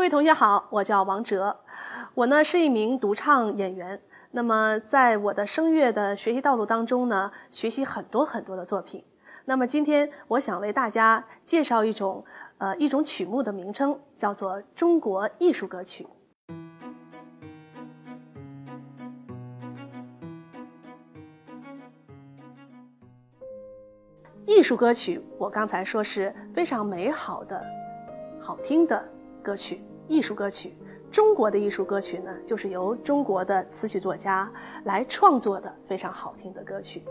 各位同学好，我叫王哲，我呢是一名独唱演员。那么在我的声乐的学习道路当中呢，学习很多很多的作品。那么今天我想为大家介绍一种呃一种曲目的名称，叫做中国艺术歌曲。艺术歌曲，我刚才说是非常美好的、好听的。歌曲、艺术歌曲，中国的艺术歌曲呢，就是由中国的词曲作家来创作的非常好听的歌曲。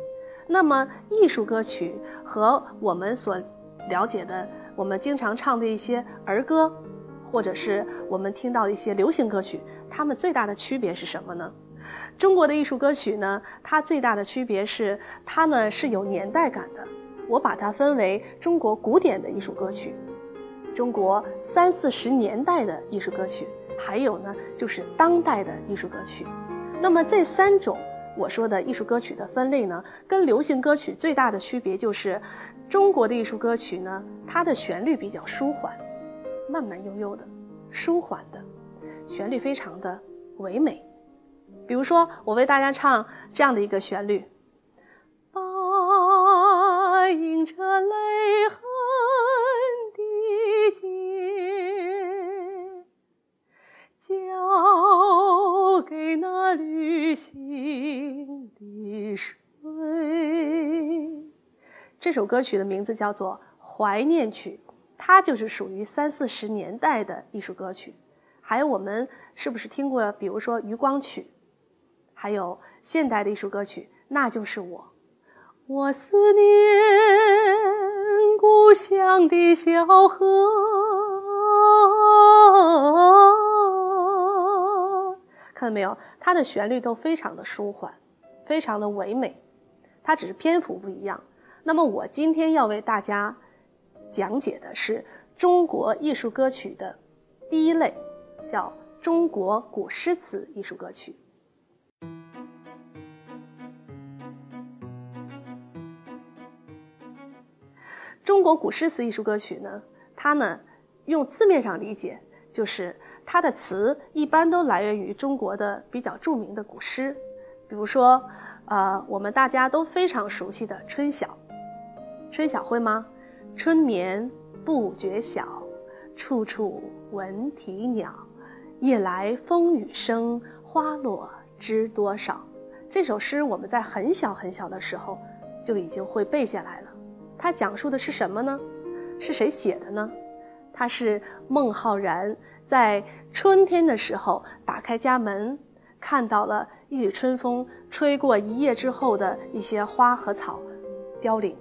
那么，艺术歌曲和我们所了解的、我们经常唱的一些儿歌，或者是我们听到的一些流行歌曲，它们最大的区别是什么呢？中国的艺术歌曲呢，它最大的区别是它呢是有年代感的。我把它分为中国古典的艺术歌曲。中国三四十年代的艺术歌曲，还有呢，就是当代的艺术歌曲。那么这三种我说的艺术歌曲的分类呢，跟流行歌曲最大的区别就是，中国的艺术歌曲呢，它的旋律比较舒缓，慢慢悠悠的，舒缓的，旋律非常的唯美。比如说，我为大家唱这样的一个旋律：白映着泪痕。给那旅行的水。这首歌曲的名字叫做《怀念曲》，它就是属于三四十年代的艺术歌曲。还有我们是不是听过？比如说《渔光曲》，还有现代的艺术歌曲，那就是我，我思念故乡的小河。看到没有？它的旋律都非常的舒缓，非常的唯美，它只是篇幅不一样。那么我今天要为大家讲解的是中国艺术歌曲的第一类，叫中国古诗词艺术歌曲。中国古诗词艺术歌曲呢，它呢用字面上理解就是。它的词一般都来源于中国的比较著名的古诗，比如说，呃，我们大家都非常熟悉的《春晓》。春晓会吗？春眠不觉晓，处处闻啼鸟。夜来风雨声，花落知多少。这首诗我们在很小很小的时候就已经会背下来了。它讲述的是什么呢？是谁写的呢？它是孟浩然。在春天的时候，打开家门，看到了一缕春风吹过一夜之后的一些花和草凋零，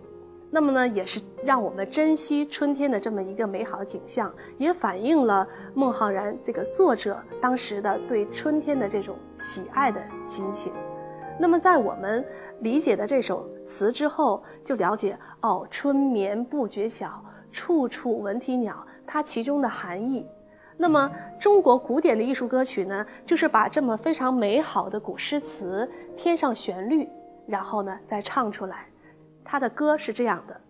那么呢，也是让我们珍惜春天的这么一个美好景象，也反映了孟浩然这个作者当时的对春天的这种喜爱的心情。那么，在我们理解的这首词之后，就了解哦，春眠不觉晓，处处闻啼鸟，它其中的含义。那么，中国古典的艺术歌曲呢，就是把这么非常美好的古诗词添上旋律，然后呢再唱出来。它的歌是这样的。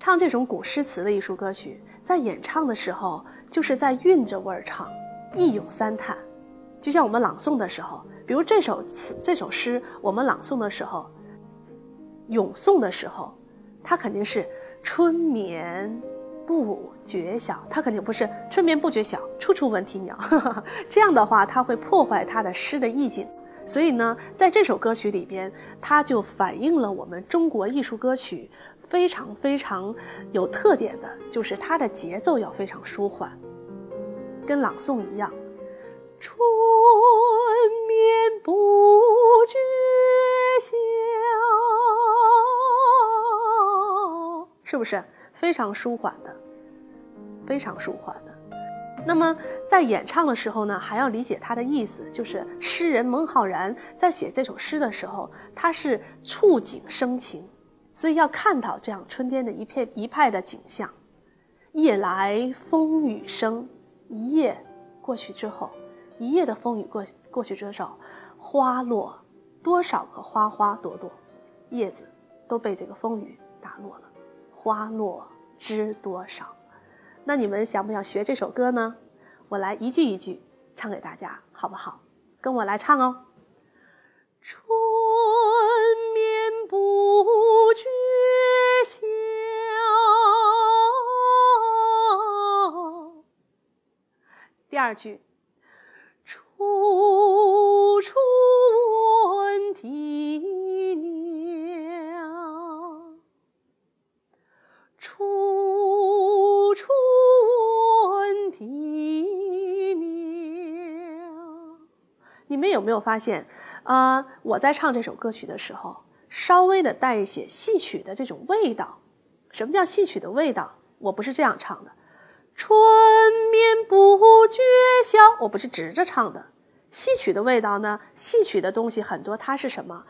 唱这种古诗词的艺术歌曲，在演唱的时候，就是在韵着味儿唱，一咏三叹。就像我们朗诵的时候，比如这首词、这首诗，我们朗诵的时候，咏诵的时候，它肯定是春眠不觉晓，它肯定不是春眠不觉晓，处处闻啼鸟。这样的话，它会破坏它的诗的意境。所以呢，在这首歌曲里边，它就反映了我们中国艺术歌曲非常非常有特点的，就是它的节奏要非常舒缓，跟朗诵一样。春眠不觉晓，是不是非常舒缓的？非常舒缓的。那么在演唱的时候呢，还要理解它的意思，就是诗人孟浩然在写这首诗的时候，他是触景生情，所以要看到这样春天的一片一派的景象。夜来风雨声，一夜过去之后，一夜的风雨过过去之后，花落多少个花花朵朵，叶子都被这个风雨打落了，花落知多少。那你们想不想学这首歌呢？我来一句一句唱给大家，好不好？跟我来唱哦。春二句，处处闻啼鸟，处处闻啼鸟。你们有没有发现，啊，我在唱这首歌曲的时候，稍微的带一些戏曲的这种味道。什么叫戏曲的味道？我不是这样唱的。春眠不觉晓，我不是直着唱的。戏曲的味道呢？戏曲的东西很多，它是什么？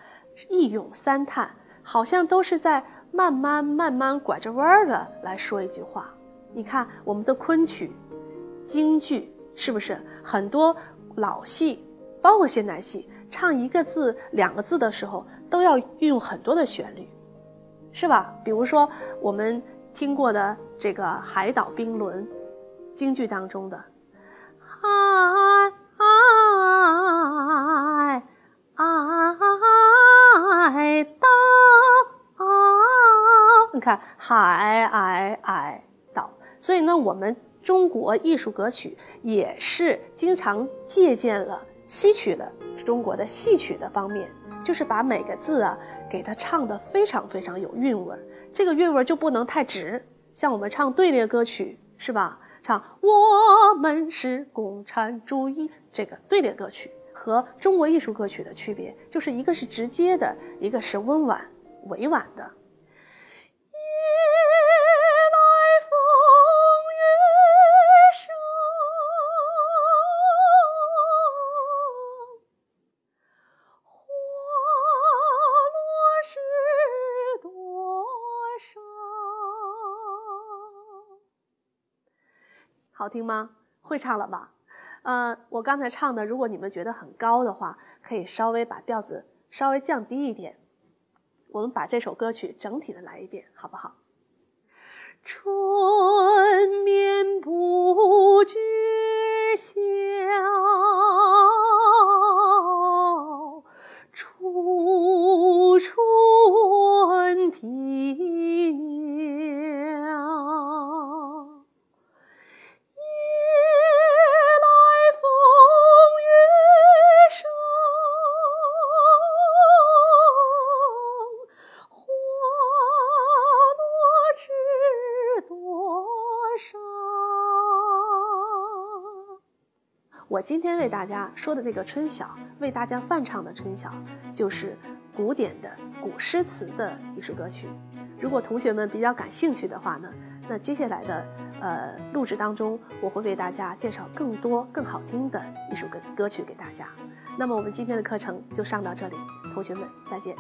一咏三叹，好像都是在慢慢慢慢拐着弯儿的来说一句话。你看我们的昆曲、京剧，是不是很多老戏？包括现代戏，唱一个字、两个字的时候，都要运用很多的旋律，是吧？比如说我们听过的这个《海岛冰轮》，京剧当中的“海海岛”，你看“海海海岛”，所以呢，我们中国艺术歌曲也是经常借鉴了。戏曲的中国的戏曲的方面，就是把每个字啊给它唱得非常非常有韵味儿。这个韵味儿就不能太直，像我们唱队列歌曲是吧？唱我们是共产主义，这个队列歌曲和中国艺术歌曲的区别，就是一个是直接的，一个是温婉委婉的。听吗？会唱了吧？呃，我刚才唱的，如果你们觉得很高的话，可以稍微把调子稍微降低一点。我们把这首歌曲整体的来一遍，好不好？春眠不觉晓，我今天为大家说的这个《春晓》，为大家翻唱的《春晓》，就是古典的古诗词的一首歌曲。如果同学们比较感兴趣的话呢，那接下来的呃录制当中，我会为大家介绍更多更好听的一首歌歌曲给大家。那么我们今天的课程就上到这里，同学们再见。